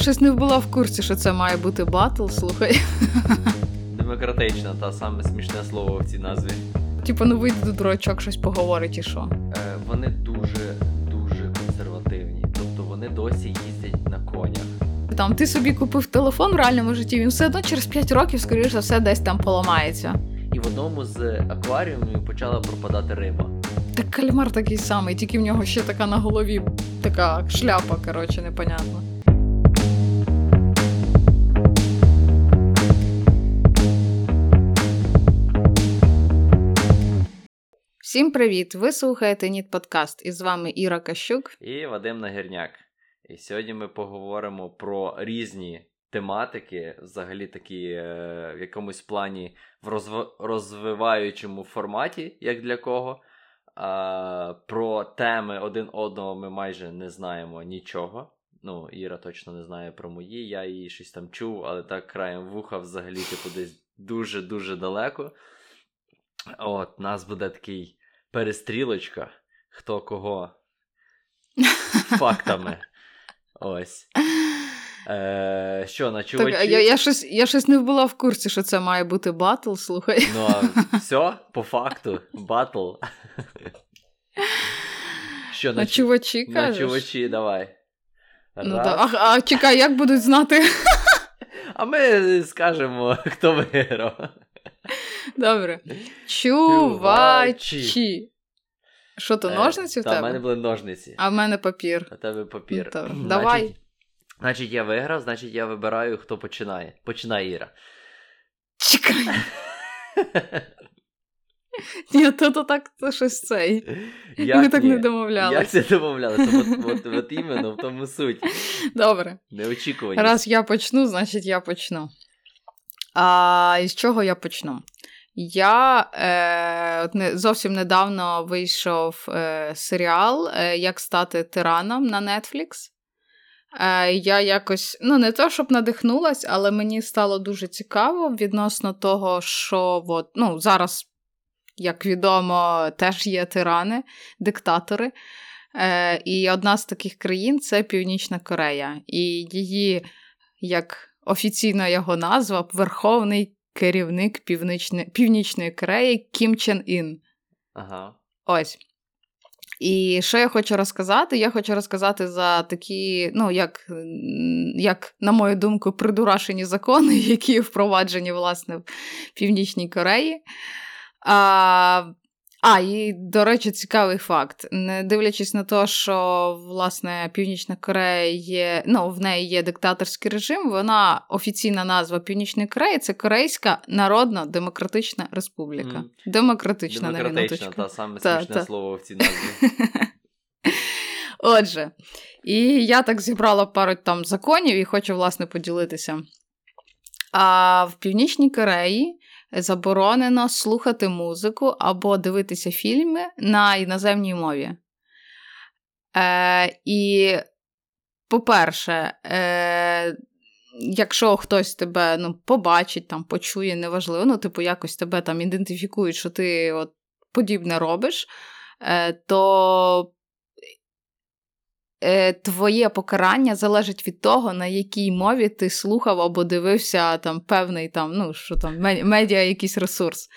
Щось не була в курсі, що це має бути батл, слухай. Демократична, та саме смішне слово в цій назві. Типу, ну вийде до дурачок, щось поговорить і що. Е, вони дуже дуже консервативні. Тобто вони досі їздять на конях. Там ти собі купив телефон в реальному житті, він все одно через 5 років, скоріш за все, десь там поламається. І в одному з акваріумів почала пропадати риба. Так кальмар такий самий, тільки в нього ще така на голові, така шляпа, коротше, непонятно. Всім привіт! Ви слухаєте Ніт Подкаст, і з вами Іра Кащук. І Вадим Нагірняк. І сьогодні ми поговоримо про різні тематики, взагалі такі е, в якомусь плані в розв... розвиваючому форматі, як для кого. А, Про теми один одного ми майже не знаємо нічого. Ну, Іра точно не знає про мої, я її щось там чув, але так краєм вуха взагалі, типу, десь дуже-дуже далеко. От, нас буде такий перестрілочка, хто кого фактами. Ось. Е, Що, на чувачі? Так, я, я, щось, я щось не була в курсі, що це має бути батл, слухай. Ну, а все, по факту, батл. Що, На чувачі на кажеш? чувачі, давай. Ну, Раз. а, а чекай, як будуть знати? А ми скажемо, хто виграв. Добре. Чувачі. Що то, Е, ножниці в Та, тебе? в мене були ножниці, А в мене папір. а в тебе папір. Ну, Значить- давай. Значить, я виграв, значить я вибираю, хто починає. Починай, Іра. Чекай. Ні, то, то так то щось цей. Як Ми так ні? не Як це домовлялися? От, от, от іменно в тому суть. Добре. Неочікуваність. Раз я почну, значить я почну. А із чого я почну? Я е, зовсім недавно вийшов е, серіал е, Як стати тираном на Netflix. Е, я якось, ну, не то, щоб надихнулась, але мені стало дуже цікаво відносно того, що от, ну, зараз, як відомо, теж є тирани, диктатори. Е, і одна з таких країн це Північна Корея. І її, як офіційна його назва, Верховний керівник Північної, Північної Кореї Кім Чен Ін. Ага. Ось. І що я хочу розказати? Я хочу розказати за такі, ну, як, як на мою думку, придурашені закони, які впроваджені, власне, в Північній Кореї. А, а, і, до речі, цікавий факт. Не дивлячись на те, що власне Північна Корея є, ну, в неї є диктаторський режим, вона офіційна назва Північної Кореї це Корейська Народна Демократична Республіка. Мгм. Демократична, на Демократична, та саме Та, смішне та. слово в цій назві. Отже, і я так зібрала пару там законів і хочу, власне, поділитися. А в Північній Кореї заборонено слухати музику або дивитися фільми на іноземній мові. Е, і, по-перше, е, якщо хтось тебе ну, побачить, там, почує, неважливо, ну, типу, якось тебе там ідентифікують, що ти от подібне робиш, е, то твоє покарання залежить від того, на якій мові ти слухав або дивився там певний там, ну, що там, медіа якийсь ресурс.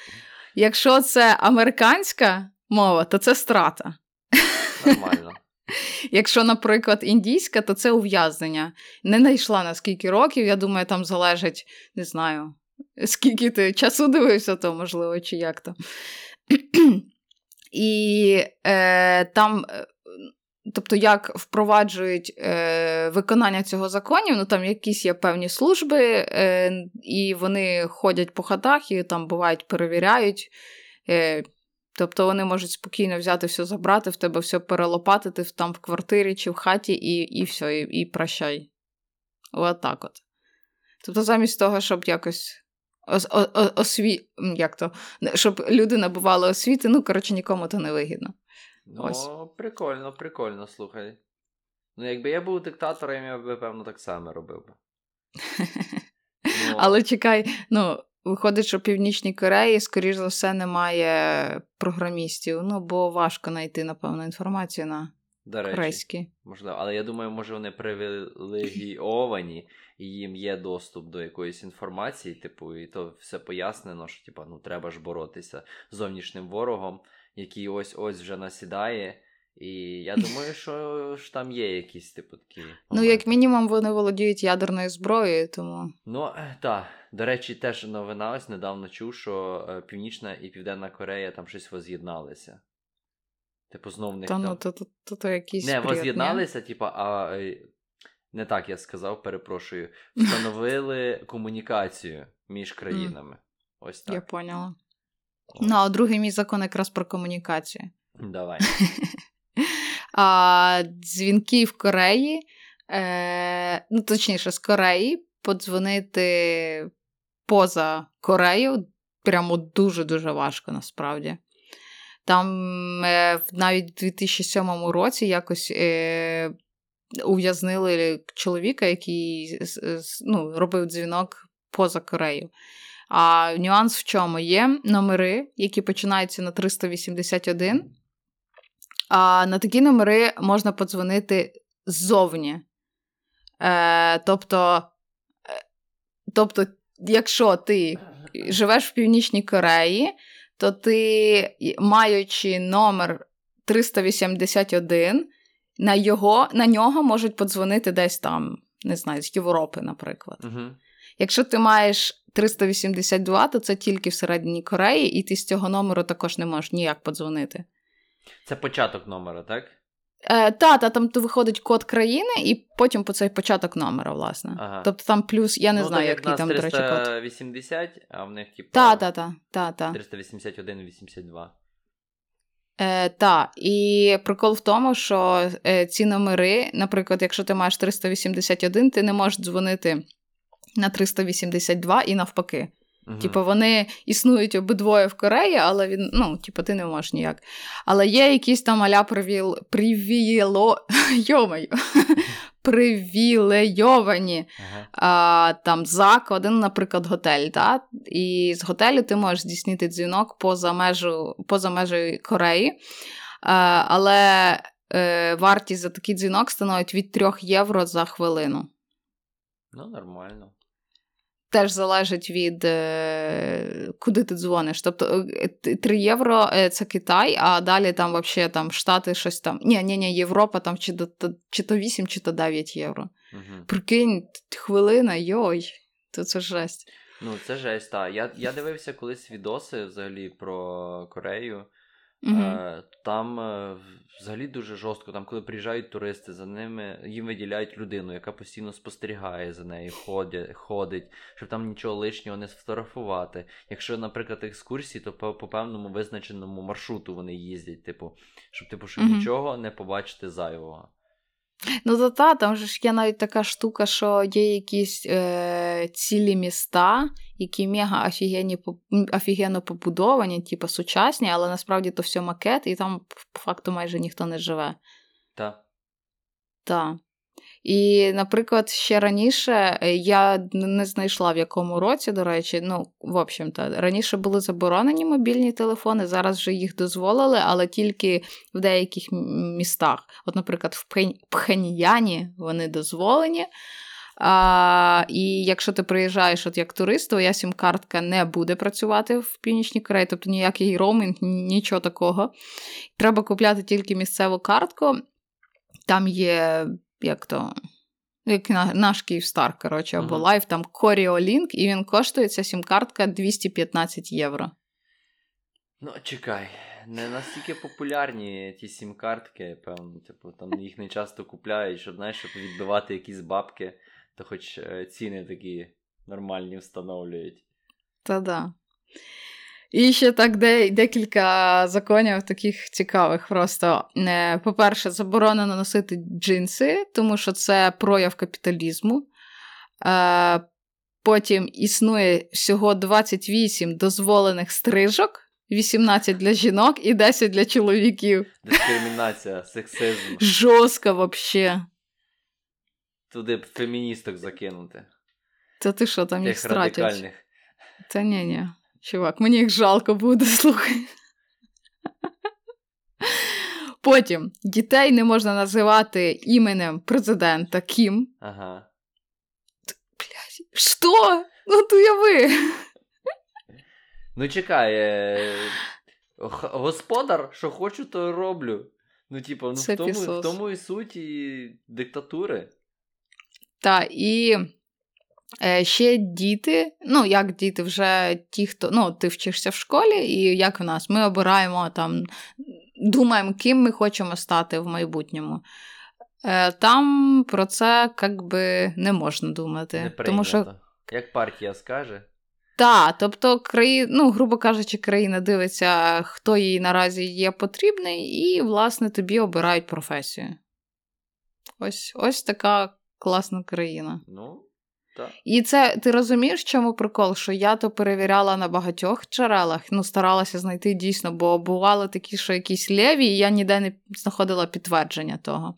Якщо це американська мова, то це страта. Нормально. Якщо, наприклад, індійська, то це ув'язнення. Не знайшла на скільки років, я думаю, там залежить, не знаю, скільки ти часу дивився, то можливо, чи як то. І е, там, е, тобто, як впроваджують е, виконання цього законів, ну там якісь є певні служби, е, і вони ходять по хатах і там бувають перевіряють. Е, Тобто вони можуть спокійно взяти все, забрати, в тебе все перелопатити там в квартирі чи в хаті, і, і все, і, і прощай. От так от. Тобто, замість того, щоб якось осві... як то, щоб люди набували освіти, ну, коротше, нікому то не вигідно. Ну, Ось. прикольно, прикольно, слухай. Ну, якби я був диктатором, я би, певно, так само робив би. Ну, Але чекай, ну, виходить, що в Північній Кореї, скоріш за все, немає програмістів. Ну, бо важко знайти, напевно, інформацію на До речі, корейські. Можливо, але я думаю, може вони привілегійовані, і їм є доступ до якоїсь інформації, типу, і то все пояснено, що типу, ну треба ж боротися з зовнішнім ворогом, який ось ось вже насідає. І я думаю, що ж там є якісь, типу, такі. Ну, як мінімум, вони володіють ядерною зброєю, тому. Ну, так. До речі, теж новина ось недавно чув, що е, Північна і Південна Корея там щось воз'єдналися. Типу, знов них Та там... ну, то, то, то, то якийсь. Не, воз'єдналися, типу, а е, не так я сказав, перепрошую. Встановили комунікацію між країнами. Ось так. Я поняла. Ну, а другий мій закон якраз про комунікацію. Давай. А, дзвінки в Кореї, е, ну, точніше, з Кореї подзвонити поза Корею прямо дуже-дуже важко насправді. Там е, навіть в 2007 році якось е, ув'язнили чоловіка, який ну, робив дзвінок поза Корею. А нюанс в чому? Є номери, які починаються на 381. А на такі номери можна подзвонити ззовні. Е, Тобто, е, тобто, якщо ти живеш в Північній Кореї, то ти, маючи номер 381, на його, на нього можуть подзвонити десь там, не знаю, з Європи, наприклад. Угу. Якщо ти маєш 382, то це тільки всередині Кореї, і ти з цього номеру також не можеш ніяк подзвонити. Це початок номера, так? Е, та, та, там то виходить код країни, і потім по цей початок номера, власне. Ага. Тобто там плюс, я не ну, знаю, який там, до речі, код. 380, а в них, типу, Та, та, та, та, та. 381 82. Е, та. І прикол в тому, що е, ці номери, наприклад, якщо ти маєш 381, ти не можеш дзвонити на 382 і навпаки. Угу. Типу, вони існують обидвоє в Кореї, але він, ну, типу, ти не можеш ніяк. Але є якісь там аля привіл... привіло... Йомаю. привілейовані Ага. а, там заклади, наприклад, готель. Да? І з готелю ти можеш здійснити дзвінок поза межу, поза межею Кореї. А, але е, вартість за такий дзвінок становить від 3 євро за хвилину. Ну, нормально. Теж залежить від е, куди ти дзвониш. Тобто е, 3 євро е, це Китай, а далі там взагалі там Штати щось там. Ні, ні, ні, Європа там чи то, чи то 8, чи то 9 євро. Угу. Прикинь, хвилина, йой, то це жесть. Ну, це жесть, так. Я, я дивився колись відоси взагалі про Корею. Угу. Е, там е, взагалі дуже жорстко. Там, коли приїжджають туристи, за ними їм виділяють людину, яка постійно спостерігає за нею, ходять, ходить, щоб там нічого лишнього не сфотографувати. Якщо, наприклад, екскурсії, то по, по певному визначеному маршруту вони їздять, типу, щоб типу, щоб Мгм. нічого не побачити зайвого. Ну, то та, там же ж є навіть така штука, що є якісь е, цілі міста, які мега офігенні, офігенно побудовані, типу сучасні, але насправді то все макет, і там по факту майже ніхто не живе. Так. Так. І, наприклад, ще раніше е, я не знайшла в якому році, до речі, ну, в общем-то, раніше були заборонені мобільні телефони, зараз вже їх дозволили, але тільки в деяких містах. От, наприклад, в Пхен- Пхеньяні вони дозволені. А, і якщо ти приїжджаєш от як турист, твоя сім-картка не буде працювати в Північній Кореї, тобто ніякий роумінг, нічого такого. Треба купляти тільки місцеву картку. Там є як то. Як наш Київстар, коротше, або Ага. лайф, там Коріолінк, і він коштує ця сім-картка 215 євро. Ну, чекай, не настільки популярні ті сім-картки, певно, типу, там їх не часто купляють, щоб, знаєш, щоб відбивати якісь бабки, то хоч е, ціни такі нормальні встановлюють. Та-да. І ще так де, декілька законів таких цікавих. Просто, е, по-перше, заборонено носити джинси, тому що це прояв капіталізму. Е, Потім існує всього 28 дозволених стрижок, 18 для жінок і 10 для чоловіків. Дискримінація, сексизм. Жорстко вообще. Туди б феміністок закинути. Та ти що там їх стратять? Та ні, ні. Чувак, мені їх жалко буде, слухай. Потім дітей не можна називати іменем президента Кім. Ага. Блядь, що? Ну, то уяви. Ну, чекай, е... господар, що хочу, то роблю. Ну, типу, ну, в, тому, в тому і суть і диктатури. Так, і ще діти, ну, як діти, вже ті, хто ну, ти вчишся в школі, і як в нас, ми обираємо там, думаємо, ким ми хочемо стати в майбутньому. Е, Там про це як би не можна думати. Не тому що... Як партія скаже. Так, тобто, краї... ну, грубо кажучи, країна дивиться, хто їй наразі є потрібний, і, власне, тобі обирають професію. Ось ось така класна країна. Ну, І це ти розумієш, чому прикол? Що я то перевіряла на багатьох джерелах, ну, старалася знайти дійсно, бо бували такі, що якісь леві, і я ніде не знаходила підтвердження того.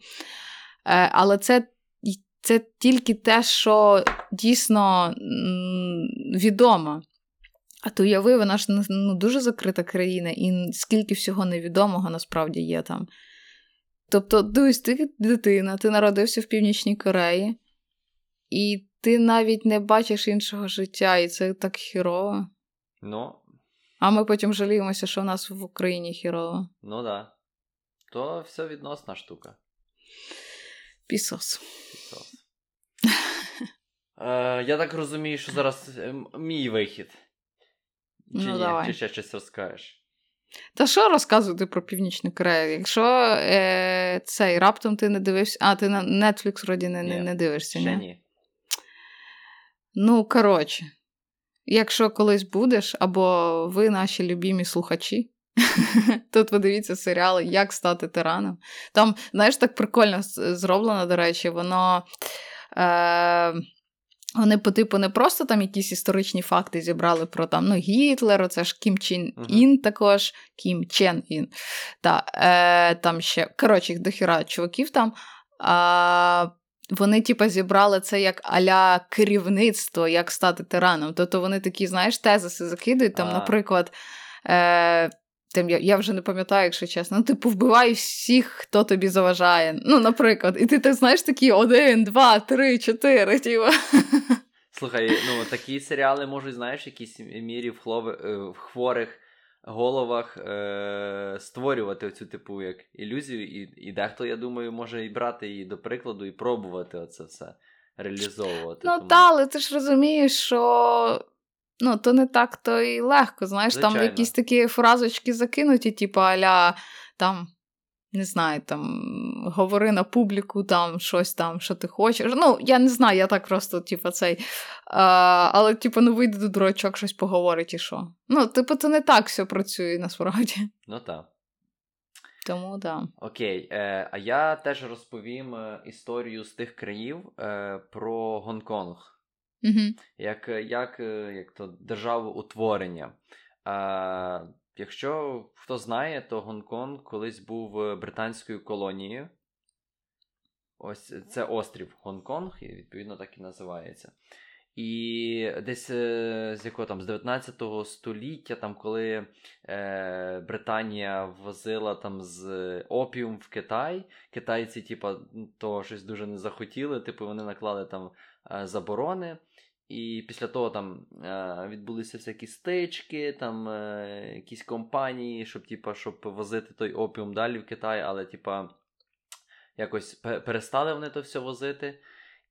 Е, Але це це тільки те, що дійсно відомо. А то уяви, вона ж ну, дуже закрита країна, і скільки всього невідомого насправді є там. Тобто, дивись, ти дитина, ти народився в Північній Кореї, і ти навіть не бачиш іншого життя, і це так хірово. Ну. А ми потім жаліємося, що в нас в Україні хірово. Ну так. Да. То все відносна штука. Пісос. Пісос. Е, Я так розумію, що зараз е, мій вихід. Чи ну, ні? Давай. Чи ще щось розкажеш? Та що розказувати про Північну Корею? Якщо е, цей раптом ти не дивився. А, ти на Netflix вроді не, не, не дивишся. Ще ні? ні. Ну, коротше, якщо колись будеш, або ви наші любімі слухачі, Тут подивіться серіали Як стати тираном. Там, знаєш, так прикольно зроблено, до речі, воно. Е- вони по типу не просто там якісь історичні факти зібрали про там ну, Гітлер, це ж Кім Чін Ін uh-huh. також, Кім Чен Ін. Та, е, там ще, коротше, їх дохіра чуваків там. А, Вони, типу, зібрали це як аля керівництво, як стати тираном. Тобто вони такі, знаєш, тезиси закидують, там, наприклад. Е, Тим я я вже не пам'ятаю, якщо чесно. Ну, типу, вбивай всіх, хто тобі заважає. Ну, наприклад, і ти так знаєш такі один, два, три, чотири. Типу. Слухай, ну такі серіали можуть, знаєш, в якійсь мірі в, хлови, е, в хворих головах е- створювати цю типу як ілюзію, і і дехто, я думаю, може і брати її до прикладу, і пробувати оце все реалізовувати. Ну, тому... так, але ти ж розумієш, що. Ну, то не так то і легко. Знаєш, Звичайно. там якісь такі фразочки закинуті, типу аля там, не знаю, там говори на публіку, там щось там, що ти хочеш. Ну, я не знаю, я так просто, типу, цей. А, Але, типу, ну вийде до дурачок, щось поговорить і що. Ну, типу, це не так все працює насправді. Ну так. Тому да. Окей, е, а я теж розповім е, історію з тих країв е, про Гонконг. Угу. Як як, як то державоутворення. А, Якщо хто знає, то Гонконг колись був е, британською колонією. Ось це острів Гонконг, і відповідно так і називається. І десь е, з якого там з 19 століття, там, коли е, Британія возила там з опіум в Китай, китайці, типу, то щось дуже не захотіли, типу, вони наклали там е, заборони. І після того там е, відбулися всякі стички, там е, якісь компанії, щоб типа, щоб возити той опіум далі в Китай, але типа, якось перестали вони то все возити.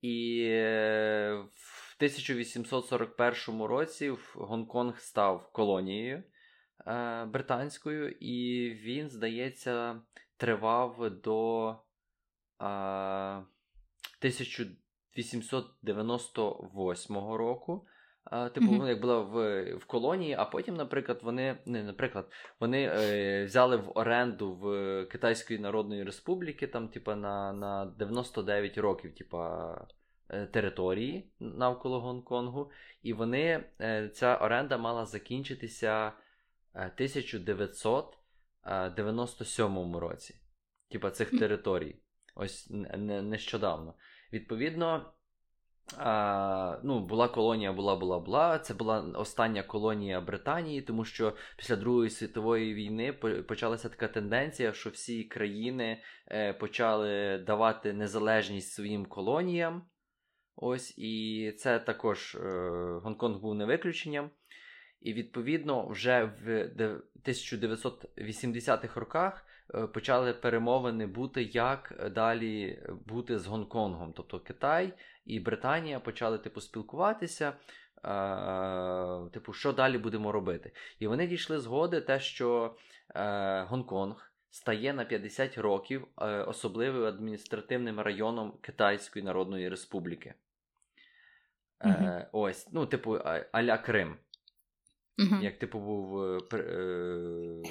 І е, в 1841 році Гонконг став колонією британською, і він, здається, тривав до 1000 898 року. Типу, mm-hmm. як була в в колонії, а потім, наприклад, вони не наприклад, вони е, взяли в оренду в Китайської Народної Республіки там, типу, на на 99 років, типу, е, території навколо Гонконгу. І вони е, ця оренда мала закінчитися 1997 е, році. Типа цих територій. Ось нещодавно. Відповідно, А, ну, Була колонія, була, була, була. Це була остання колонія Британії, тому що після Другої світової війни почалася така тенденція, що всі країни е, почали давати незалежність своїм колоніям. Ось, І це також е, Гонконг був не виключенням. І відповідно вже в 1980-х роках е, почали перемовини бути, як далі бути з Гонконгом. Тобто Китай і Британія почали типу спілкуватися. Е, типу, що далі будемо робити? І вони дійшли згоди, те, що е, Гонконг стає на 50 років особливим адміністративним районом Китайської Народної Республіки. Mm-hmm. Ось, ну, типу, Аля Крим. Uh-huh. Як типу був е, е,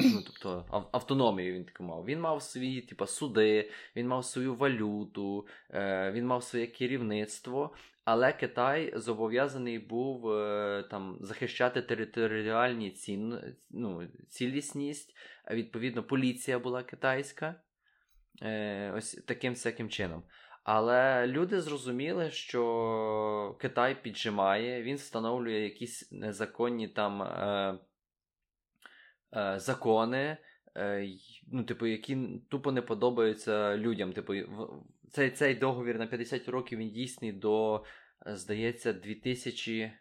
ну, тобто, автономію він таку мав. Він мав свої типу, суди, він мав свою валюту, е, він мав своє керівництво, але Китай зобов'язаний був е, там захищати територіальні цін, ну, цілісність. Відповідно, поліція була китайська. Е, Ось таким всяким чином. Але люди зрозуміли, що Китай піджимає, він встановлює якісь незаконні там е, е, закони, е, ну, типу, які тупо не подобаються людям. Типу, Цей цей договір на 50 років він дійсний до, здається, 2000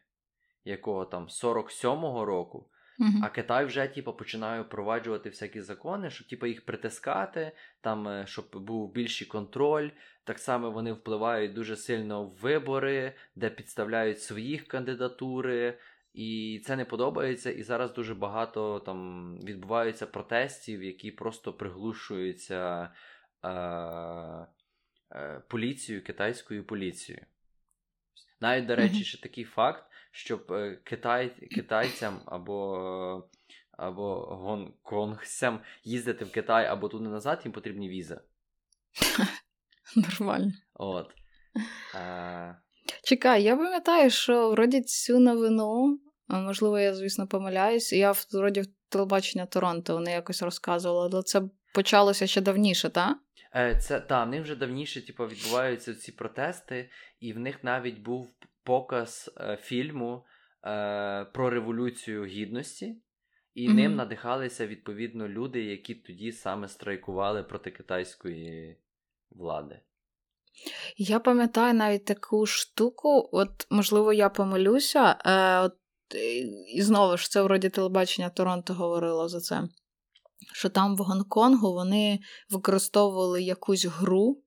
якого там 47-го року. Uh-huh. А Китай вже типу, починає впроваджувати всякі закони, щоб типу, їх притискати, там, е, щоб був більший контроль. Так само вони впливають дуже сильно в вибори, де підставляють своїх кандидатури. І це не подобається. І зараз дуже багато там відбуваються протестів, які просто приглушуються е- е- поліцією, китайською поліцією. Навіть, до речі, ще такий факт, щоб е, китай, китайцям або або гонконгцям їздити в Китай або туди назад, їм потрібні візи. Нормально. От. А... Чекай, я пам'ятаю, що вроді цю новину, можливо, я, звісно, помиляюсь, я вроді в телебачення Торонто вони якось розказували, але це почалося ще давніше, так? Е, це та, в них вже давніше типу, відбуваються ці протести, і в них навіть був показ е, фільму е, про Революцію Гідності, і mm-hmm. ним надихалися відповідно люди, які тоді саме страйкували проти китайської влади. Я пам'ятаю навіть таку штуку, от, можливо, я помилюся. Е, от, І знову ж це вроді телебачення Торонто говорило за це. Що там в Гонконгу вони використовували якусь гру,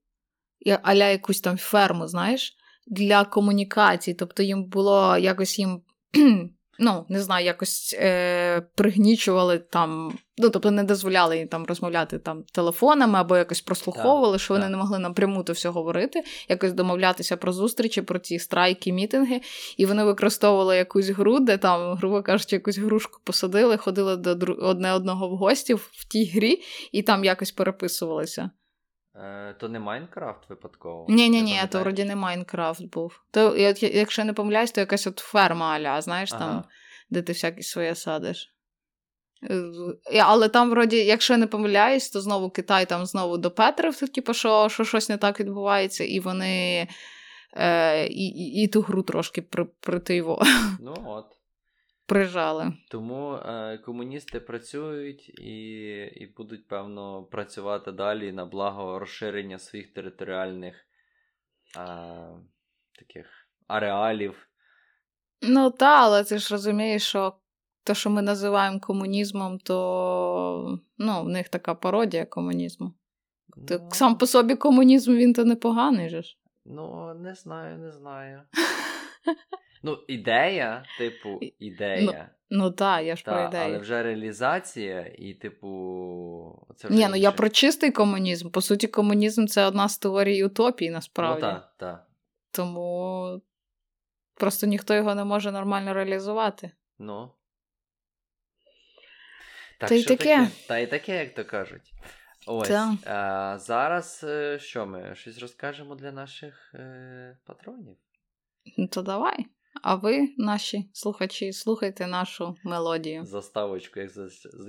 аля якусь там ферму, знаєш, для комунікації. Тобто їм було якось їм, ну, не знаю, якось е, пригнічували там, ну, тобто не дозволяли їм там розмовляти там телефонами або якось прослуховували, так, що вони так. не могли напряму то все говорити, якось домовлятися про зустрічі, про ці страйки, мітинги. І вони використовували якусь гру, де там, грубо кажучи, якусь грушку посадили, ходили до одне одного в гості в тій грі і там якось переписувалися. Е, То не Майнкрафт випадково? Ні, ні, ні, то вроді не Майнкрафт був. То, якщо не помиляюсь, то якась от ферма аля, знаєш, ага. там, де ти всякі своє садиш. Е, але там, вроді, якщо не помиляюсь, то знову Китай там знову до Петрив, типу, що що щось не так відбувається, і вони е, і, і, і ту гру трошки при, притиво. Ну от прижали. Тому е, комуністи працюють і і будуть, певно, працювати далі на благо розширення своїх територіальних е, таких ареалів. Ну так, але ти ж розумієш, що те, що ми називаємо комунізмом, то ну, в них така пародія комунізму. Ну... Так сам по собі комунізм він то непоганий же ж. Ну, не знаю, не знаю. Ну, ідея, типу, ідея. Ну, ну так, я ж та, про ідею. Але вже реалізація, і, типу, це вже. Ні, ну я про чистий комунізм. По суті, комунізм це одна з теорій утопії, насправді. Ну, так, так. Тому просто ніхто його не може нормально реалізувати. Ну. Так, Та й таке. таке. Та й таке, як то кажуть. Ось. А, Зараз е, що ми? Щось розкажемо для наших е, патронів? Ну, то давай. А ви, наші слухачі, слухайте нашу мелодію. Заставочку, як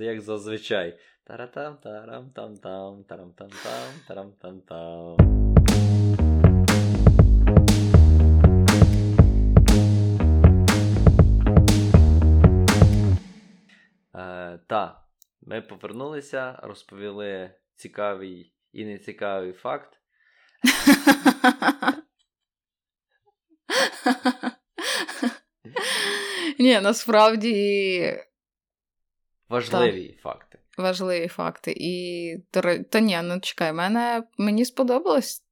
як зазвичай. Таратам, тарам, там, там, тарам, там, там, тарам, там, там. Е, та, ми повернулися, розповіли цікавий і нецікавий факт. Ні, насправді Важливі так. факти. Важливі факти. І та ні, ну чекай, мене мені сподобалось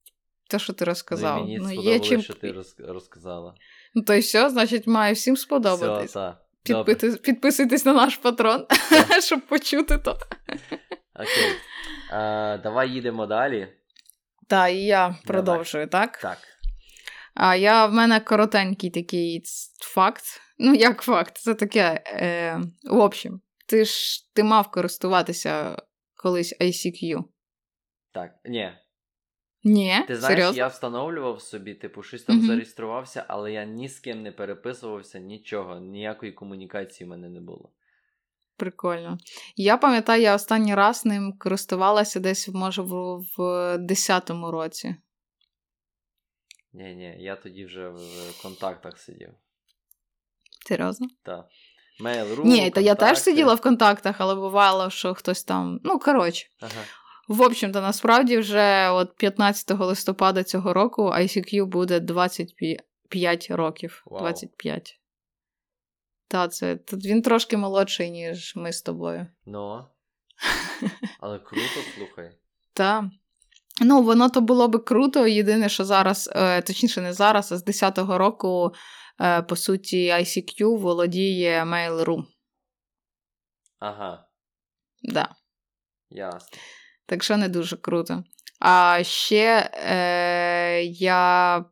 те, що ти розказав. Ну, мені ну, сподобалось, є чим... що ти розказала. Ну, то й все, значить, має всім сподобатись. Все, Підпити... Підписуйтесь на наш патрон, щоб почути то. Окей. А, Давай їдемо далі. Так, і я продовжую, так? Так. А я в мене коротенький такий факт. Ну, як факт, це таке. Е, В общем, ти ж ти мав користуватися колись ICQ. Так, ні. Ні, Ти знаєш, серйозно? я встановлював собі, типу, щось там mm зареєструвався, але я ні з ким не переписувався, нічого, ніякої комунікації в мене не було. Прикольно. Я пам'ятаю, я останній раз ним користувалася десь, може, в, в 10-му році. Ні, ні, я тоді вже в контактах сидів. Серйозно? Так. Mail.ru, Ні, та я теж сиділа в контактах, але бувало, що хтось там. Ну, коротше. Ага. В общем-то, насправді, вже от 15 листопада цього року ICQ буде 25 років. Wow. 25. Та, це він трошки молодший, ніж ми з тобою. Ну. Але круто, слухай. Так. Ну, воно то було би круто. Єдине, що зараз, е, точніше, не зараз, а з 10-го року, е, по суті, ICQ володіє Mail.ru. Ага. Да. Ясно. Так що не дуже круто. А ще е, я.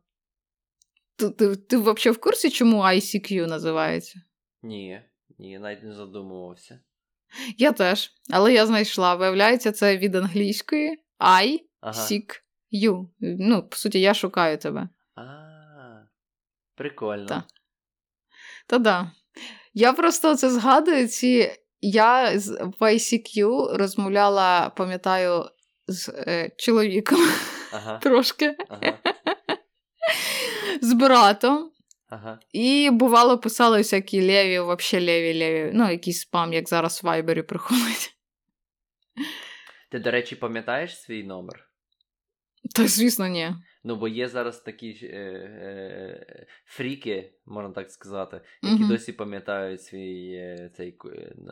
Ти, ти, ти взагалі в курсі, чому ICQ називається? Ні, ні, навіть не задумувався. Я теж, але я знайшла. Виявляється, це від англійської I ага. seek you. Ну, по суті, я шукаю тебе. А, прикольно. Та. Та да. Я просто це згадую. ці... Я в ICQ розмовляла, пам'ятаю, з е, чоловіком ага. трошки. Ага. З братом. Ага. І бувало писали всякі леві, взагалі леві, леві. Ну, якийсь спам, як зараз в Вайбері приходить. Ти, до речі, пам'ятаєш свій номер? Та, звісно, ні. Ну, бо є зараз такі е, е, фріки, можна так сказати, які uh-huh. досі пам'ятають свій е, цей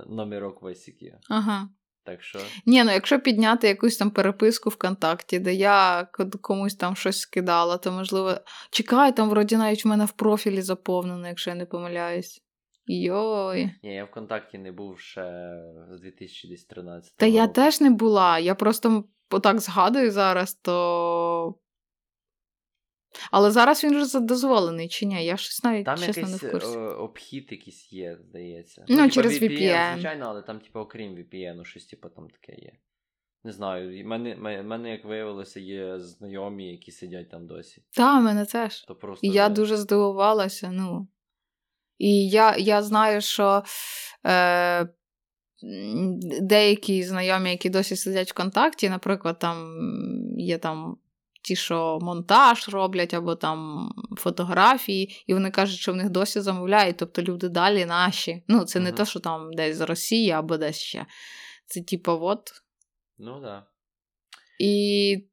номерок в ICQ. Ага. Так що? Ні, ну якщо підняти якусь там переписку ВКонтакті, де я комусь там щось скидала, то можливо. Чекай, там вроді навіть в мене в профілі заповнено, якщо я не помиляюсь. Йой. Ні, я ВКонтакті не був ще з 2013 Та року. я теж не була. Я просто отак згадую зараз, то. Але зараз він вже дозволений чи ні? Я щось навіть там чесно не в курсі. Там якийсь обхід якийсь є, здається. Ну, ну через VPN, VPN. Звичайно, але там, типу, окрім VPN, щось типу, там таке є. Не знаю, в мене, мене, як виявилося, є знайомі, які сидять там досі. Так, мене теж. То просто І я дуже здивувалася. ну. І я я знаю, що е, деякі знайомі, які досі сидять в контакті, наприклад, там є там ті, що монтаж роблять, або там фотографії, і вони кажуть, що в них досі замовляють, тобто люди далі наші. Ну, це не uh-huh. те, що там десь з Росії або десь ще. Це типу, от. Ну, так. Да. І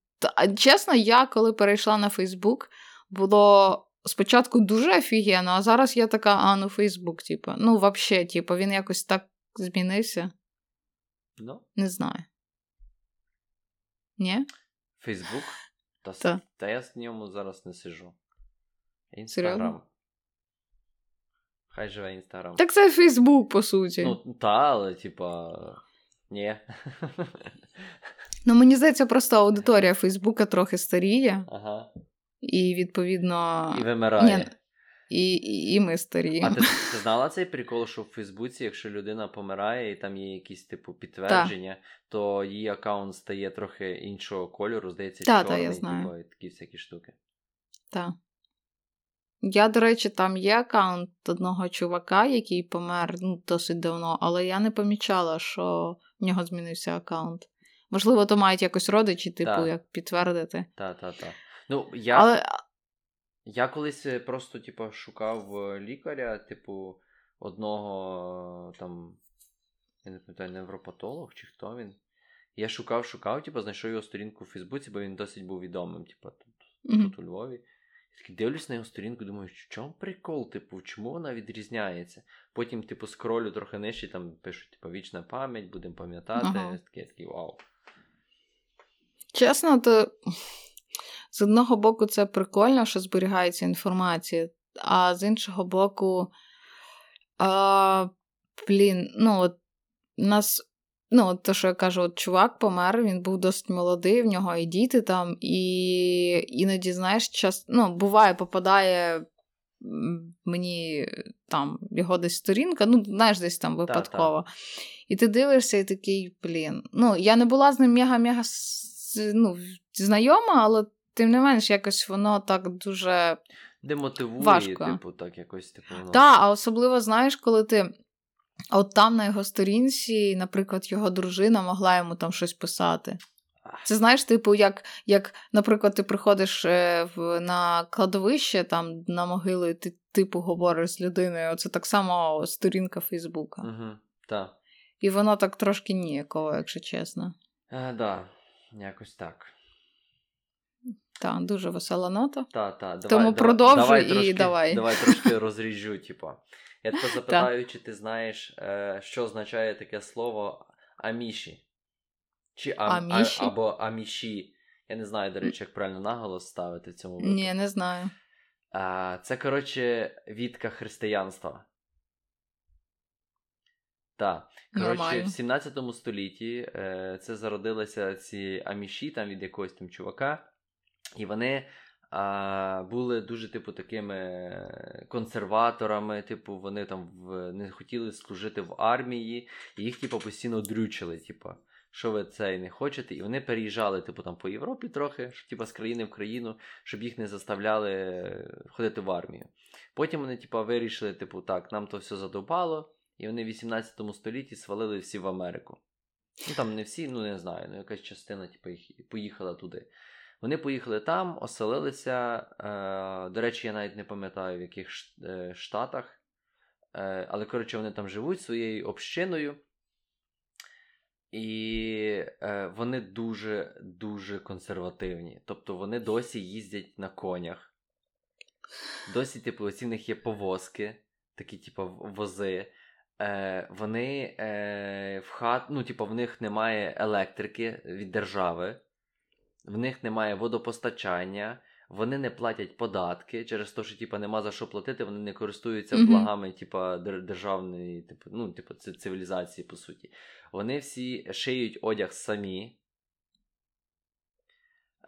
чесно, я коли перейшла на Фейсбук, було. Спочатку дуже офігенно, а зараз я така, а ну Фейсбук, типу. Ну, взагалі, типу, він якось так змінився. Ну. Не знаю. Ні? Фейсбук? Та, та. та я з ньому зараз не сижу. Інстаграм. Хай живе інстаграм. Так це Фейсбук, по суті. Ну, та, але, типа. Ні. Ну, мені здається, просто аудиторія Фейсбука трохи старіє. Ага. І, відповідно. І вимирає. Ні, і, і, і ми старіємо. А ти, ти знала цей прикол, що в Фейсбуці, якщо людина помирає і там є якісь типу підтвердження, та. то її аккаунт стає трохи іншого кольору, здається, та, чорний, та, я знаю. Типу, і такі всякі штуки. Так. Я, до речі, там є аккаунт одного чувака, який помер ну, досить давно, але я не помічала, що в нього змінився аккаунт. Можливо, то мають якось родичі, типу, як підтвердити. Так, так, так. Ну, я... Але я колись е, просто, типу, шукав е, лікаря, типу, одного там я не пам'ятаю, невропатолог чи хто він. Я шукав, шукав, типу, знайшов його сторінку в Фейсбуці, бо він досить був відомим, типу, тут, mm-hmm. тут у Львові. Я такий дивлюсь на його сторінку, думаю, в чому прикол, типу, чому вона відрізняється? Потім, типу, скролю трохи нижче, там пишуть, типу, вічна пам'ять, будемо пам'ятати. Ага. Такий, такий вау. Чесно, то з одного боку, це прикольно, що зберігається інформація, а з іншого боку, а, блін, ну, от нас. Ну, от те, що я кажу, от чувак помер, він був досить молодий, в нього і діти там, і іноді, знаєш, час, ну, буває, попадає мені там його десь сторінка, ну, знаєш, десь там випадково. Та, та. І ти дивишся і такий, блін. Ну, я не була з ним мега-мега ну, знайома, але тим не менш, якось воно так дуже. Демотивує, важко. типу, так якось типу. Так, да, а особливо, знаєш, коли ти. От там на його сторінці, наприклад, його дружина могла йому там щось писати. Це знаєш, типу, як, як наприклад, ти приходиш е, в, на кладовище там на могилу, і ти типу говориш з людиною. Це так само сторінка Фейсбука. Угу, так. І воно так трошки ніяково, якщо чесно. Так, да, якось так. Так, дуже весела нота. Та, та, давай, Тому продовжуй давай, і трошки, давай. Давай трошки розріжу, типу. Я тебе запитаю, чи ти знаєш, е, що означає таке слово аміші? Чи ам, аміші? А, або аміші. Я не знаю, до речі, як правильно наголос ставити в цьому випадку. Ні, не знаю. А, Це, коротше, відка християнства. Так. Коротше, в 17 столітті е, це зародилися ці аміші там від якогось там чувака, і вони а, були дуже, типу, такими консерваторами, типу, вони там в, не хотіли служити в армії, і їх, типу, постійно дрючили, типу що ви це не хочете, і вони переїжджали, типу, там по Європі трохи, що, типу, з країни в країну, щоб їх не заставляли ходити в армію. Потім вони, типу, вирішили, типу, так, нам то все задобало, і вони в 18 столітті свалили всі в Америку. Ну там не всі, ну не знаю, ну якась частина, типу, їх поїхала туди. Вони поїхали там, оселилися. Е, До речі, я навіть не пам'ятаю, в яких е, штатах. Е, Але, коротше, вони там живуть своєю общиною. І е, вони дуже-дуже консервативні. Тобто вони досі їздять на конях. Досі, типу, оці в них є повозки, такі, типу, вози. Е, Вони е, в хат, ну, типу, в них немає електрики від держави, в них немає водопостачання, вони не платять податки через те, що типу, нема за що платити, вони не користуються mm-hmm. благами типу, державної, типу, ну, типу, цивілізації, по суті. Вони всі шиють одяг самі.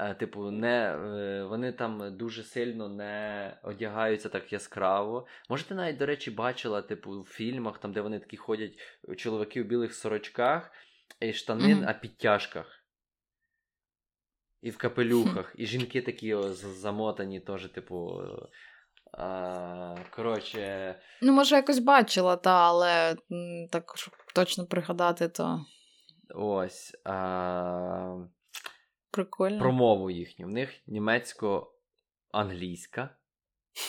Е, типу, не, е, вони там дуже сильно не одягаються так яскраво. Може, ти навіть, до речі, бачила, типу, в фільмах, там, де вони такі ходять чоловіки в білих сорочках і штанин, mm-hmm. а підтяжках. І в капелюхах, і жінки такі о, замотані, теж, типу. А, Коротше. Ну, може, якось бачила, та, але так, щоб точно пригадати, то. Ось. А... Прикольно. Про мову їхню. В них німецько-англійська,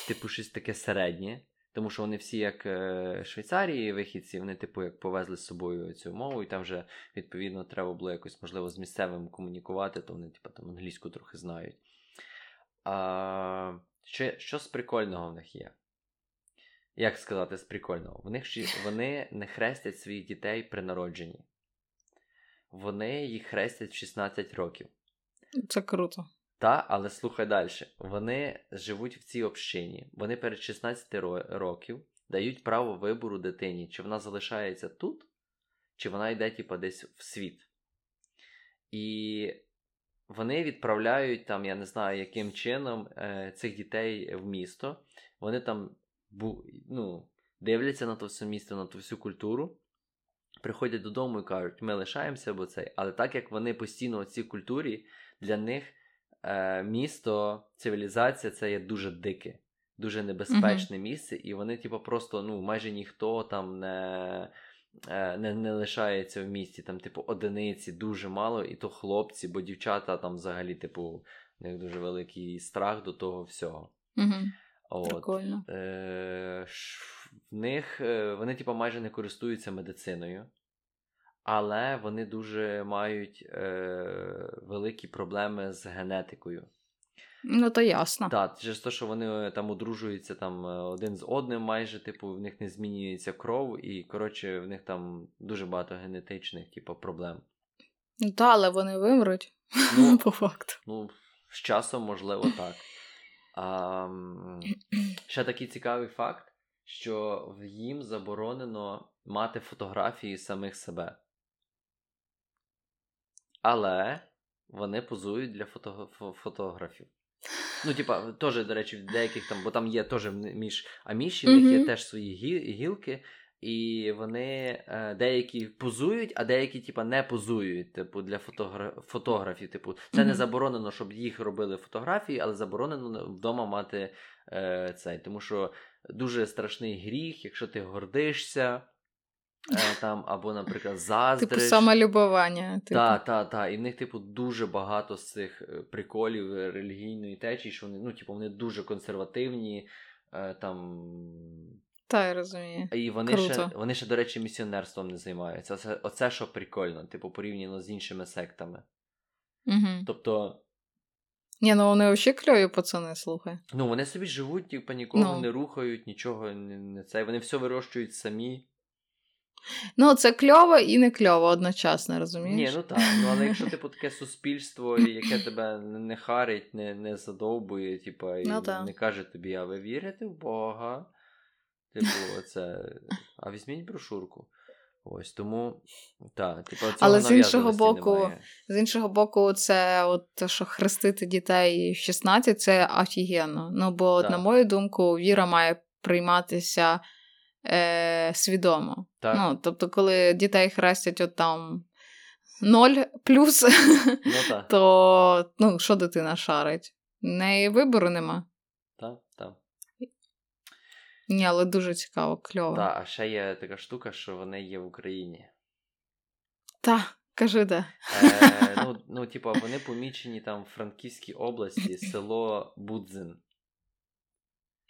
типу, щось таке середнє. Тому що вони всі, як е, Швейцарії, вихідці, вони, типу, як повезли з собою цю мову, і там вже, відповідно, треба було якось, можливо, з місцевим комунікувати, то вони, типу, там англійську трохи знають. А, Що що з прикольного в них є? Як сказати, з прикольного? В них Вони не хрестять своїх дітей при народженні. Вони їх хрестять в 16 років. Це круто. Та, але слухай далі. Вони живуть в цій общині. Вони перед 16 років дають право вибору дитині, чи вона залишається тут, чи вона йде типу, десь в світ. І вони відправляють там, я не знаю, яким чином е, цих дітей в місто. Вони там ну, дивляться на то все місто, на ту всю культуру. Приходять додому і кажуть, ми лишаємося, бо цей. Але так як вони постійно у цій культурі, для них е, місто, цивілізація це є дуже дике, дуже небезпечне mm-hmm. місце, і вони, типу, просто ну, майже ніхто там не. Е, не не лишається в місті, там, типу, одиниці дуже мало, і то хлопці, бо дівчата там взагалі, типу, у них дуже великий страх до того всього. Угу. От. Прикольно. Е, В них е, вони, типу, майже не користуються медициною. Але вони дуже мають е, великі проблеми з генетикою. Ну, то ясно. Так, через те, що вони там одружуються там е, один з одним, майже, типу, в них не змінюється кров, і, коротше, в них там дуже багато генетичних, типу, проблем. Ну, та, але вони вимруть, Ну, по факту. Ну, з часом, можливо, так. А, ще такий цікавий факт, що їм заборонено мати фотографії самих себе. Але вони позують для фото... фотографів. Ну, типа, теж, до речі, в деяких там, бо там є теж між аміші, в них є теж свої гі- гілки, і вони е, деякі позують, а деякі, типа, не позують, типу, для фотогра... фотографів. Типу, це не заборонено, щоб їх робили фотографії, але заборонено вдома мати е, цей. Тому що дуже страшний гріх, якщо ти гордишся. Е, там, або, наприклад, заздриш. Типу самолюбування. Типу. Так, так, так. І в них, типу, дуже багато з цих е, приколів е, релігійної течії, що вони, ну, типу, вони дуже консервативні. Там... Та, я розумію. І вони ще, вони ще, до речі, місіонерством не займаються. Оце, оце що прикольно, типу, порівняно з іншими сектами. Угу. Тобто, Ні, ну вони взагалі кльові пацани, слухай. ну, вони собі живуть, типу, нікого Ну. не рухають, нічого не, не це. Вони все вирощують самі. Ну, це кльово і не кльово одночасно, розумієш? Ні, ну так. Ну, але якщо, типу, таке суспільство, яке тебе не харить, не, не задовбує, типу, і Ну, не каже тобі, а ви вірите в Бога? Типу, оце. А візьміть брошурку. Ось тому, так, типу, Але з іншого боку, немає. З іншого боку, це от що хрестити дітей в 16, це офігенно. Ну, бо, от, на мою думку, віра має прийматися е, свідомо. Так. Ну, тобто, коли дітей хрестять от там 0 плюс, Ну так, то ну, що дитина шарить? В неї вибору нема. так, так. Ні, але дуже цікаво, кльово. Та, а ще є така штука, що вони є в Україні. Та, кажи де. Е, ну, ну, типу, вони помічені там в Франківській області, село Будзин.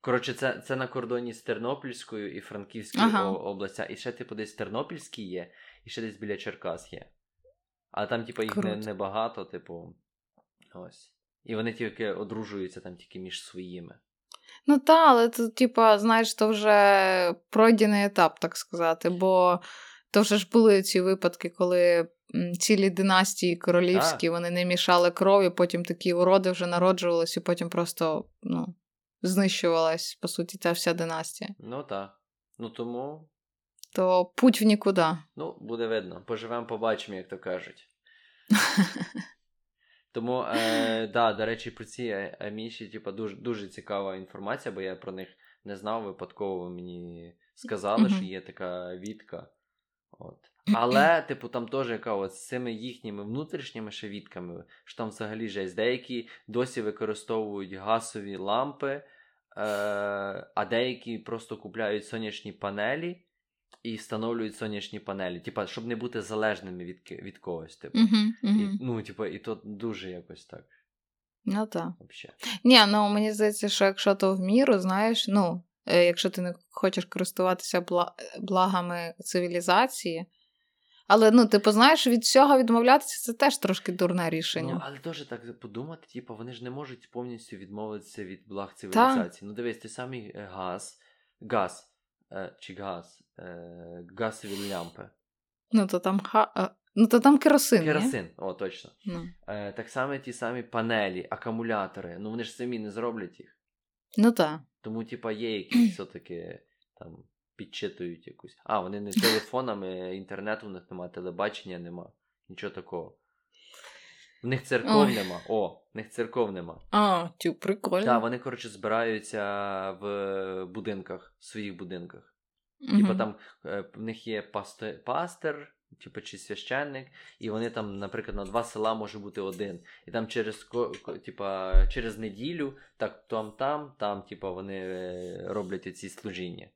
Коротше, це, це на кордоні з Тернопільською і Франківською Ага. областя. І ще, типу, десь Тернопільський є, і ще десь біля Черкас є. А там, типу, їх не, небагато, типу. Ось. І вони тільки одружуються там тільки між своїми. Ну та, але це, типа, знаєш, то вже пройдений етап, так сказати. Бо то вже ж були ці випадки, коли цілі династії королівські вони не мішали крові, потім такі уроди вже народжувались, і потім просто ну, знищувалась, по суті, та вся династія. Ну так. Ну тому, То путь в нікуди. ну, буде видно. Поживемо, побачимо, як то кажуть. Тому, е, да, до речі, про ці е- аміші, типу, дуже, дуже цікава інформація, бо я про них не знав, випадково ви мені сказали, що є така відка. От. Але, типу, там теж яка от з цими їхніми внутрішніми ще відками, що там взагалі жесть. Деякі досі використовують газові лампи, е, а деякі просто купляють сонячні панелі і встановлюють сонячні панелі. Типа, щоб не бути залежними від, від когось. Типу. Угу, І, угу. ну, типу, і то дуже якось так. Ну так. Вообще. Ні, ну мені здається, що якщо то в міру, знаєш, ну, е, якщо ти не хочеш користуватися благами цивілізації. Але ну, типу, знаєш, від всього відмовлятися це теж трошки дурне рішення. Ну, але теж так подумати, типу, вони ж не можуть повністю відмовитися від благ цивілізації. Ну, дивись, той самий е, газ, газ, е, чи газ, е, газові лямпи. Ну, то там ха... е, ну, то там керосин. Керосин, о, точно. Ну. Е, так само ті самі панелі, акумулятори. Ну вони ж самі не зроблять їх. ну так. Тому, типа, є якісь все-таки там підчитують якусь. А, вони не телефонами, інтернету в них нема, телебачення нема. Нічого такого. В них церков Ой. нема. О, в них церков нема. А, тю, прикольно. Так, вони, коротше, збираються в будинках, в своїх будинках. Мгм. Типа там е, в них є пастир, типу, чи священник, і вони там, наприклад, на два села може бути один. І там через типа, через неділю, так там, там, там, типа, вони е, роблять ці служіння.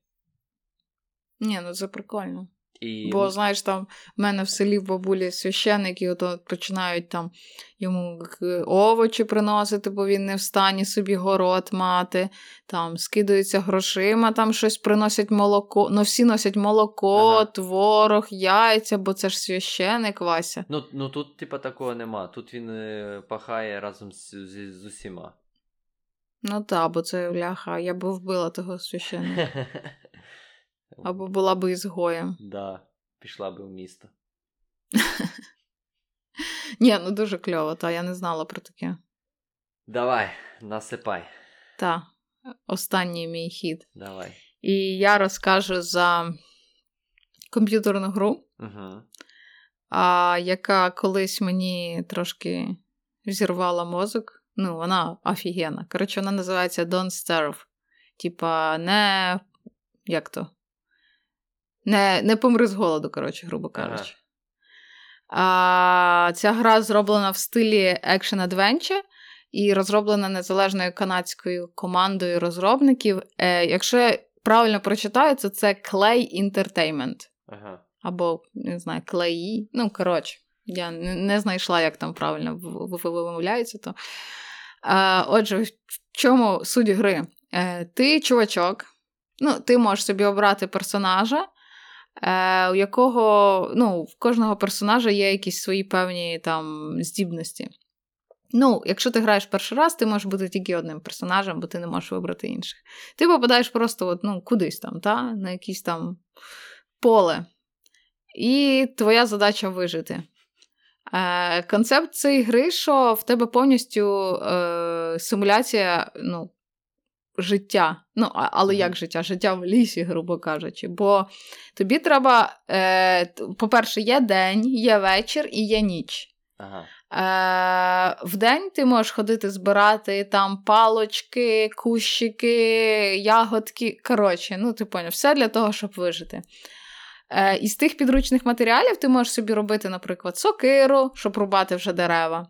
Ні, ну це прикольно. І... Бо, знаєш, там в мене в селі в бабулі священники ото починають там йому овочі приносити, бо він не в стані собі город мати, там скидаються грошима, там щось приносять молоко. Ну, всі носять молоко, ага. творог, яйця, бо це ж священик Вася. Ну, ну тут, типа, такого нема. Тут він е, пахає разом з, з, з усіма. Ну так, бо це ляха, я би вбила того священника. Або була би ізгоєм. Да, пішла би в місто. Ні, ну дуже кльово, та я не знала про таке. Давай, насипай. Так, останній мій хід. Давай. І я розкажу за комп'ютерну гру, угу. а, яка колись мені трошки зірвала мозок. Ну, вона офігенна. Коротше, вона називається Don't Starve. Типа, не. Як то? Не не помри з голоду, коротше, грубо кажучи. Ага. А, Ця гра зроблена в стилі Action Adventure і розроблена незалежною канадською командою розробників. Е, Якщо я правильно прочитаю, то це Clay Entertainment. Ага. Або, не знаю, Clay. Ну, коротше, я не, не знайшла, як там правильно вимовляється. то. А, Отже, в чому суть гри? Е, Ти чувачок, ну, ти можеш собі обрати персонажа е, у якого ну, в кожного персонажа є якісь свої певні там здібності. Ну, якщо ти граєш перший раз, ти можеш бути тільки одним персонажем, бо ти не можеш вибрати інших. Ти попадаєш просто от, ну, кудись там, та? на якесь там поле. І твоя задача вижити. Е, Концепт цієї гри, що в тебе повністю е, симуляція ну, життя. Ну, але як життя? Життя в лісі, грубо кажучи. Бо тобі треба, е, по-перше, є день, є вечір і є ніч. Ага. Е, В день ти можеш ходити збирати там палочки, кущики, ягодки. Коротше, ну ти поняв, все для того, щоб вижити. Е, Із тих підручних матеріалів ти можеш собі робити, наприклад, сокиру, щоб рубати вже дерева.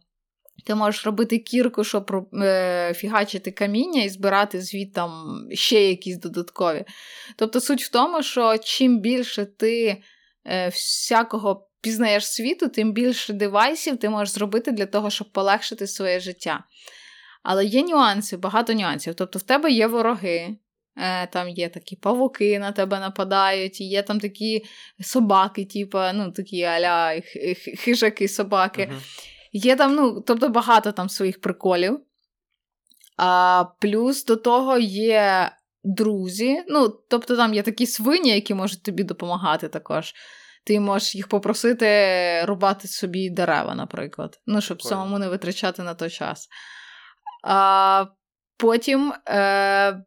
Ти можеш робити кірку, щоб е, фігачити каміння і збирати звідтам ще якісь додаткові. Тобто суть в тому, що чим більше ти е, всякого пізнаєш світу, тим більше девайсів ти можеш зробити для того, щоб полегшити своє життя. Але є нюанси, багато нюансів. Тобто, в тебе є вороги, е, там є такі павуки на тебе нападають, і є там такі собаки, типу, ну, такі аля хижаки собаки. Uh-huh. Є там, ну, тобто багато там своїх приколів. А Плюс до того є друзі. Ну, тобто там є такі свині, які можуть тобі допомагати також. Ти можеш їх попросити рубати собі дерева, наприклад. Ну, щоб Прикольно. самому не витрачати на той час. А, Потім е,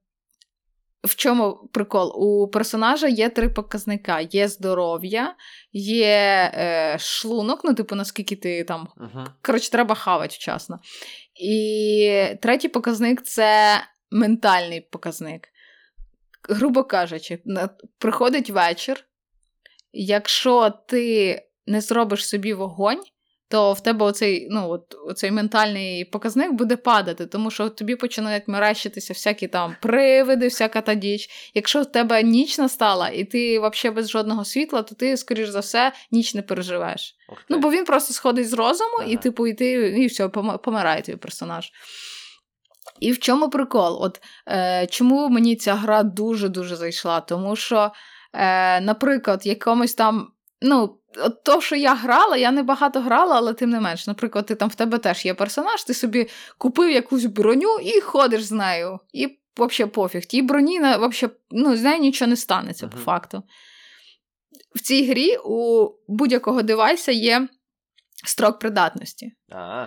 в чому прикол? У персонажа є три показника: є здоров'я, є е, шлунок, ну, типу, наскільки ти там. Uh-huh. Коротше, треба хавати вчасно. І третій показник це ментальний показник. Грубо кажучи, приходить вечір. Якщо ти не зробиш собі вогонь, то в тебе оцей ну, от, оцей ментальний показник буде падати, тому що тобі починають мерещитися всякі там привиди, всяка та діч. Якщо в тебе ніч настала, і ти взагалі без жодного світла, то ти, скоріш за все, ніч не переживеш. Ну, бо він просто сходить з розуму, ага. і типу, і ти і все, помирає твій персонаж. І в чому прикол? От е, Чому мені ця гра дуже-дуже зайшла? Тому що, е, наприклад, якомусь там. ну, от то, що я грала, я не багато грала, але тим не менш, наприклад, ти там в тебе теж є персонаж, ти собі купив якусь броню і ходиш з нею. І взагалі пофіг. Тій броні вообще, ну, з нею нічого не станеться, uh-huh. по факту. В цій грі у будь-якого девайса є строк придатності. Uh-huh.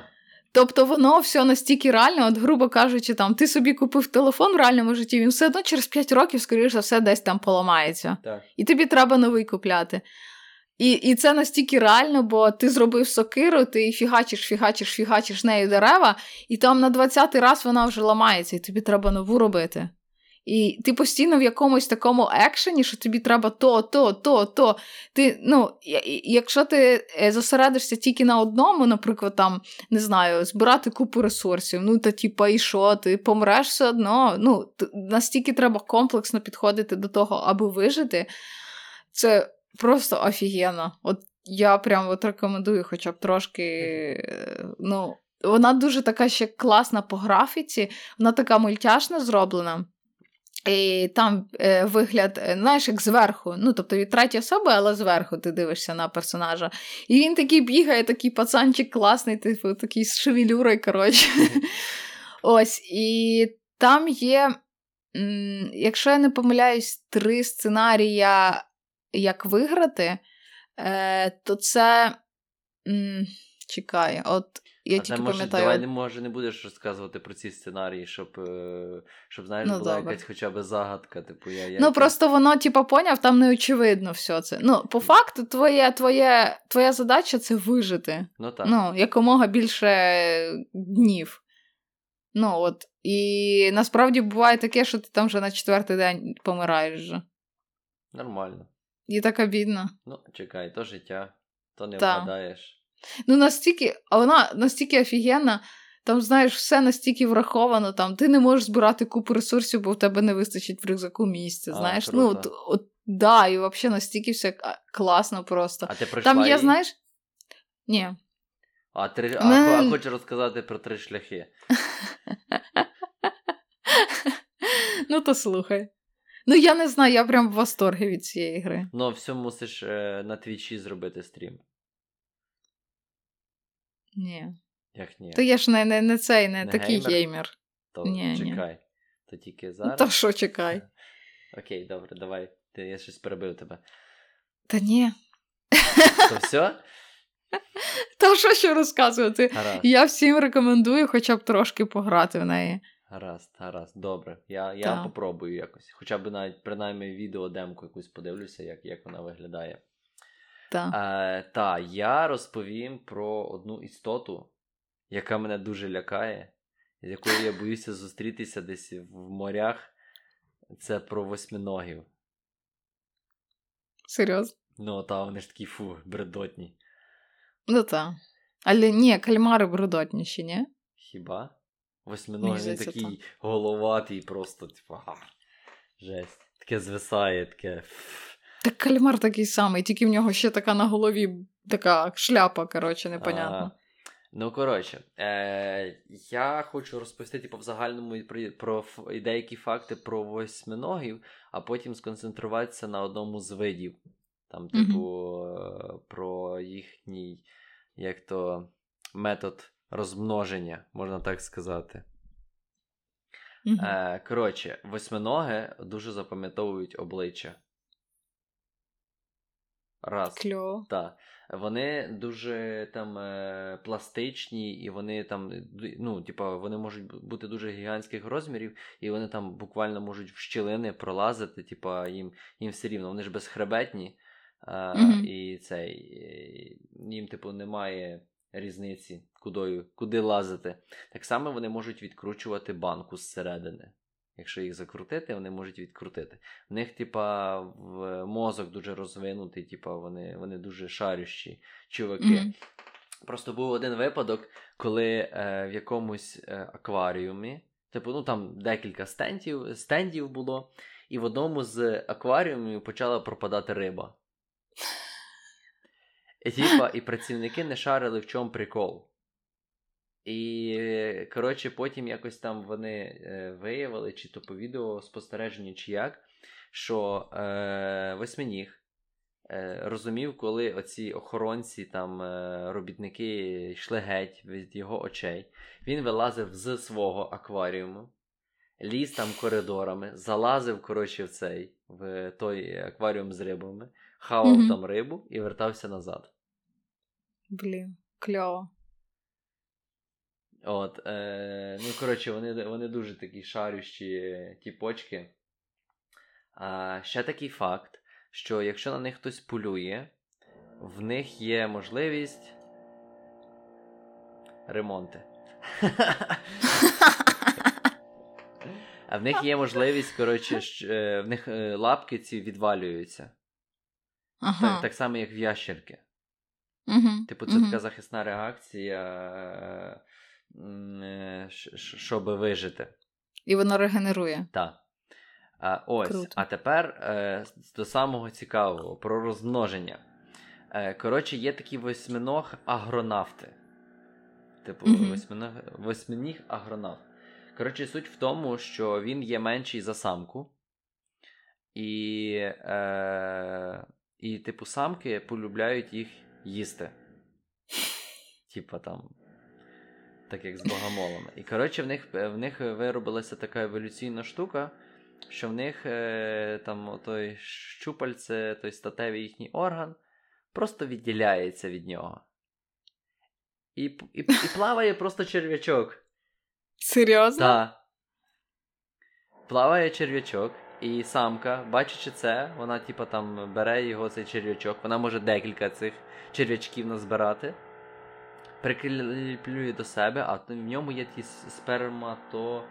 Тобто воно все настільки реально, от, грубо кажучи, там ти собі купив телефон в реальному житті, він все одно через 5 років, скоріш за все, десь там поламається. Так. І тобі треба новий купляти. І і це настільки реально, бо ти зробив сокиру, ти фігачиш, фігачиш, фігачиш нею дерева, і там на 20-й раз вона вже ламається, і тобі треба нову робити. І ти постійно в якомусь такому екшені, що тобі треба то, то, то, то. Ти, ну, Якщо ти е, зосередишся тільки на одному, наприклад, там, не знаю, збирати купу ресурсів, ну та типа, і що, ти помреш все одно. ну, Настільки треба комплексно підходити до того, аби вижити. Це просто офігенно. От я прям от рекомендую, хоча б трошки. Ну, вона дуже така ще класна по графіці, вона така мультяшна зроблена. І там е, вигляд, е, знаєш, як зверху. Ну, тобто від третьої особи, але зверху ти дивишся на персонажа. І він такий бігає, такий пацанчик класний, типу, такий з шевелюрою, коротше. Ось. І там є, якщо я не помиляюсь, три сценарія, як виграти, е, то це. м, Чекай, от я а тільки може, пам'ятаю. давай не може не будеш розказувати про ці сценарії, щоб, е, щоб знаєш, Ну, була добре. якась хоча б загадка. Типу, я, я Ну, просто воно, типа, поняв, там не очевидно все це. Ну, по факту, твоє, твоє, твоя задача це вижити. Ну так. Ну, якомога більше днів. Ну, от. І насправді буває таке, що ти там вже на четвертий день помираєш. вже. Нормально. І так обідно. Ну, чекай, то життя, то не Та. вгадаєш. Ну, настільки, а вона настільки офігенна, там, знаєш, все настільки враховано, там, ти не можеш збирати купу ресурсів, бо в тебе не вистачить в рюкзаку місця. А, знаєш, круто. ну, от, от, да, і взагалі настільки все класно просто. А ти пройшла Там є, її? знаєш. Ні. А, три... а, а хочу розказати про три шляхи. Ну, то слухай. Ну, я не знаю, я прям в восторгі від цієї гри. Ну, все мусиш е, на твічі зробити стрім. Ні. Як ні? То я ж не, не, не цей, не, Не такий геймер? геймер. То ні, ні. чекай. То тільки Ну, зараз. Та що чекай? Окей, добре, давай. Ти, я щось перебив тебе. Та ні. То все? Та що ще розказувати? Гаразд. Я всім рекомендую хоча б трошки пограти в неї. Гаразд, гаразд, добре. Я, я Так. попробую якось. Хоча б навіть принаймні відео демку якусь подивлюся, як, як вона виглядає. Та. Е, та, я розповім про одну істоту, яка мене дуже лякає, з якою я боюся зустрітися десь в морях. Це про восьминогів. Серйозно. Ну, та вони ж такі фу, бредотні. Ну та. Але ні, кальмари брудотніші, ні? Хіба? Мені Восьминоги він такий головатий, просто, типу, а, жесть. Таке звисає, таке. Так кальмар такий самий, тільки в нього ще така на голові така шляпа, коротше, непонятно. А, Ну, коротше, е, я хочу розповісти типу, в загальному про, про деякі факти про восьминогів, а потім сконцентруватися на одному з видів. Там, типу, е, про їхній як то, метод розмноження, можна так сказати. Е, коротше, восьминоги дуже запам'ятовують обличчя. Раз. Кльово. Так. Вони дуже там е, пластичні, і вони там, ну, типа, вони можуть бути дуже гігантських розмірів, і вони там буквально можуть в щілини пролазити, типа, їм, їм все рівно, вони ж безхребетні, е, Мгм. і цей, їм, типу, немає різниці, кудою, куди лазити. Так само вони можуть відкручувати банку зсередини. Якщо їх закрутити, вони можуть відкрутити. В них, типа, мозок дуже розвинутий, типа, вони, вони дуже шарющі чуваки. Мгм. Просто був один випадок, коли е, в якомусь е, акваріумі, типу, ну там декілька стендів, стендів було, і в одному з акваріумів почала пропадати риба. І, типа, і працівники не шарили, в чому прикол. І, коротше, потім якось там вони е, виявили, чи то по відео спостереженню, чи як, що е, восьминіг е, розумів, коли оці охоронці, там, е, робітники йшли геть від його очей. Він вилазив з свого акваріуму, ліз там коридорами, залазив, коротше, в цей, в той акваріум з рибами, хавав Мгм. там рибу і вертався назад. Блін, кльово. От, е, ну, коротше, вони, вони дуже такі шарющі тіпочки. А, ще такий факт, що якщо на них хтось полює, в них є можливість ремонти. А в них є можливість, коротше, е, в них е, лапки ці відвалюються. Ага. Так, так само, як в ящерки. Угу. Типу, це така захисна реакція, е, е, щоб вижити. І воно регенерує. Так. А, ось, Круто. а тепер е, до самого цікавого про розмноження. Е, коротше, є такий восьминог агронавти. Типу, Мгм. восьминог, восьминіг агронавт. Коротше, суть в тому, що він є менший за самку. І, е, і типу, самки полюбляють їх їсти. Типа там. Так як з богомолами. І коротше, в них, в них виробилася така еволюційна штука, що в них е, там той щупальце, той статевий їхній орган просто відділяється від нього. І, і, і плаває просто черв'ячок. Серйозно? Та. Плаває черв'ячок, і самка, бачачи це, вона, типа, там бере його цей черв'ячок, вона може декілька цих черв'ячків назбирати, прикріплює до себе, а в ньому є ті с- спермато.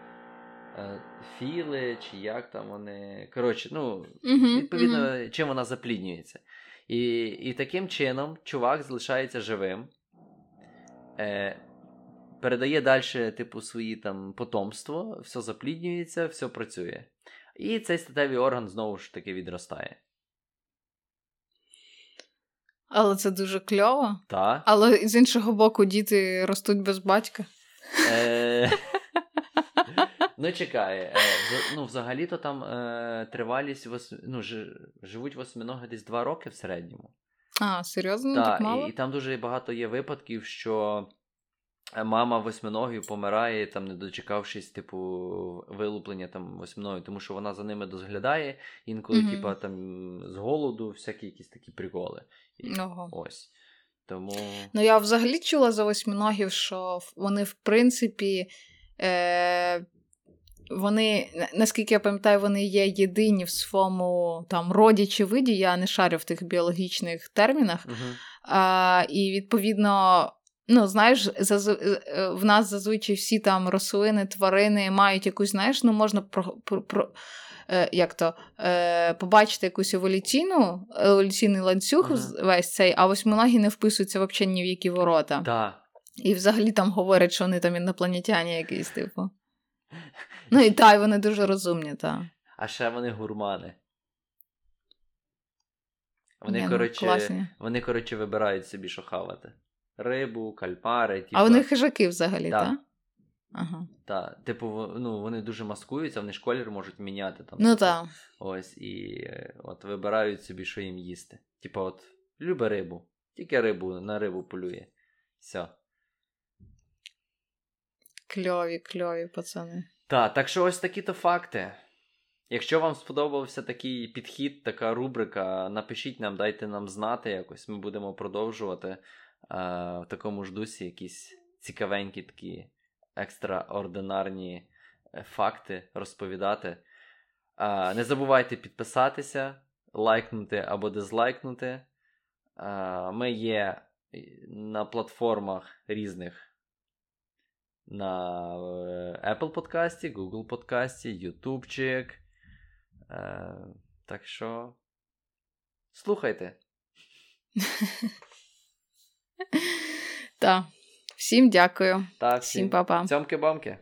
е, Філи, чи як там вони. Коротше, ну, відповідно, чим вона запліднюється. І, і таким чином чувак залишається живим, е, передає далі, типу, свої там потомство, все запліднюється, все працює. І цей статевий орган знову ж таки відростає. Але це дуже кльово. Та? Але з іншого боку, діти ростуть без батька. Е, Ну, чекай, е, ну, взагалі-то там е, тривалість вос... ну, ж... живуть восьминоги десь два роки в середньому. А, серйозно, Так, так мало? і, і там дуже багато є випадків, що мама восьминогів помирає, там, не дочекавшись, типу, вилуплення там восьминогів, тому що вона за ними дозглядає, інколи, Мгм. типа, там, з голоду, всякі якісь такі приколи. І, Ого. Ось. Тому. Ну, я взагалі чула за восьминогів, що вони, в принципі, е, вони, наскільки я пам'ятаю, вони є єдині в своєму там роді чи виді, я не шарю в тих біологічних термінах. Угу. А, і відповідно, ну, знаєш, зазв... е, е, в нас зазвичай всі там рослини, тварини мають якусь, знаєш, ну можна про, про, про е, як то, е, побачити якусь еволюційну, еволюційний ланцюг Ага. весь цей, а восьминогі не вписуються взагалі ні в які ворота. Так. І взагалі там говорять, що вони там інопланетяні якісь, типу. Ну і та, і вони дуже розумні, так. А ще вони гурмани. Вони, ну, коротше, вони, коротше, вибирають собі, що хавати. Рибу, кальмари, типу. А вони хижаки взагалі, Да. так? Ага. Та, типу, ну, вони дуже маскуються, вони ж колір можуть міняти там. Ну типу, так. Ось, і от вибирають собі, що їм їсти. Типу, от, любить рибу. Тільки рибу на рибу полює. Все. Кльові, кльові, пацани. Так, так що ось такі-то факти. Якщо вам сподобався такий підхід, така рубрика, напишіть нам, дайте нам знати якось. Ми будемо продовжувати в такому ж дусі якісь цікавенькі такі екстраординарні е, факти розповідати. Не забувайте підписатися, лайкнути або дизлайкнути. Ми є на платформах різних. На е, Apple подкасті, Google подкасті, Ютубчик. Е, так що слухайте. Так. Всім дякую. Та, Всім па-па. Цьомки-бомки.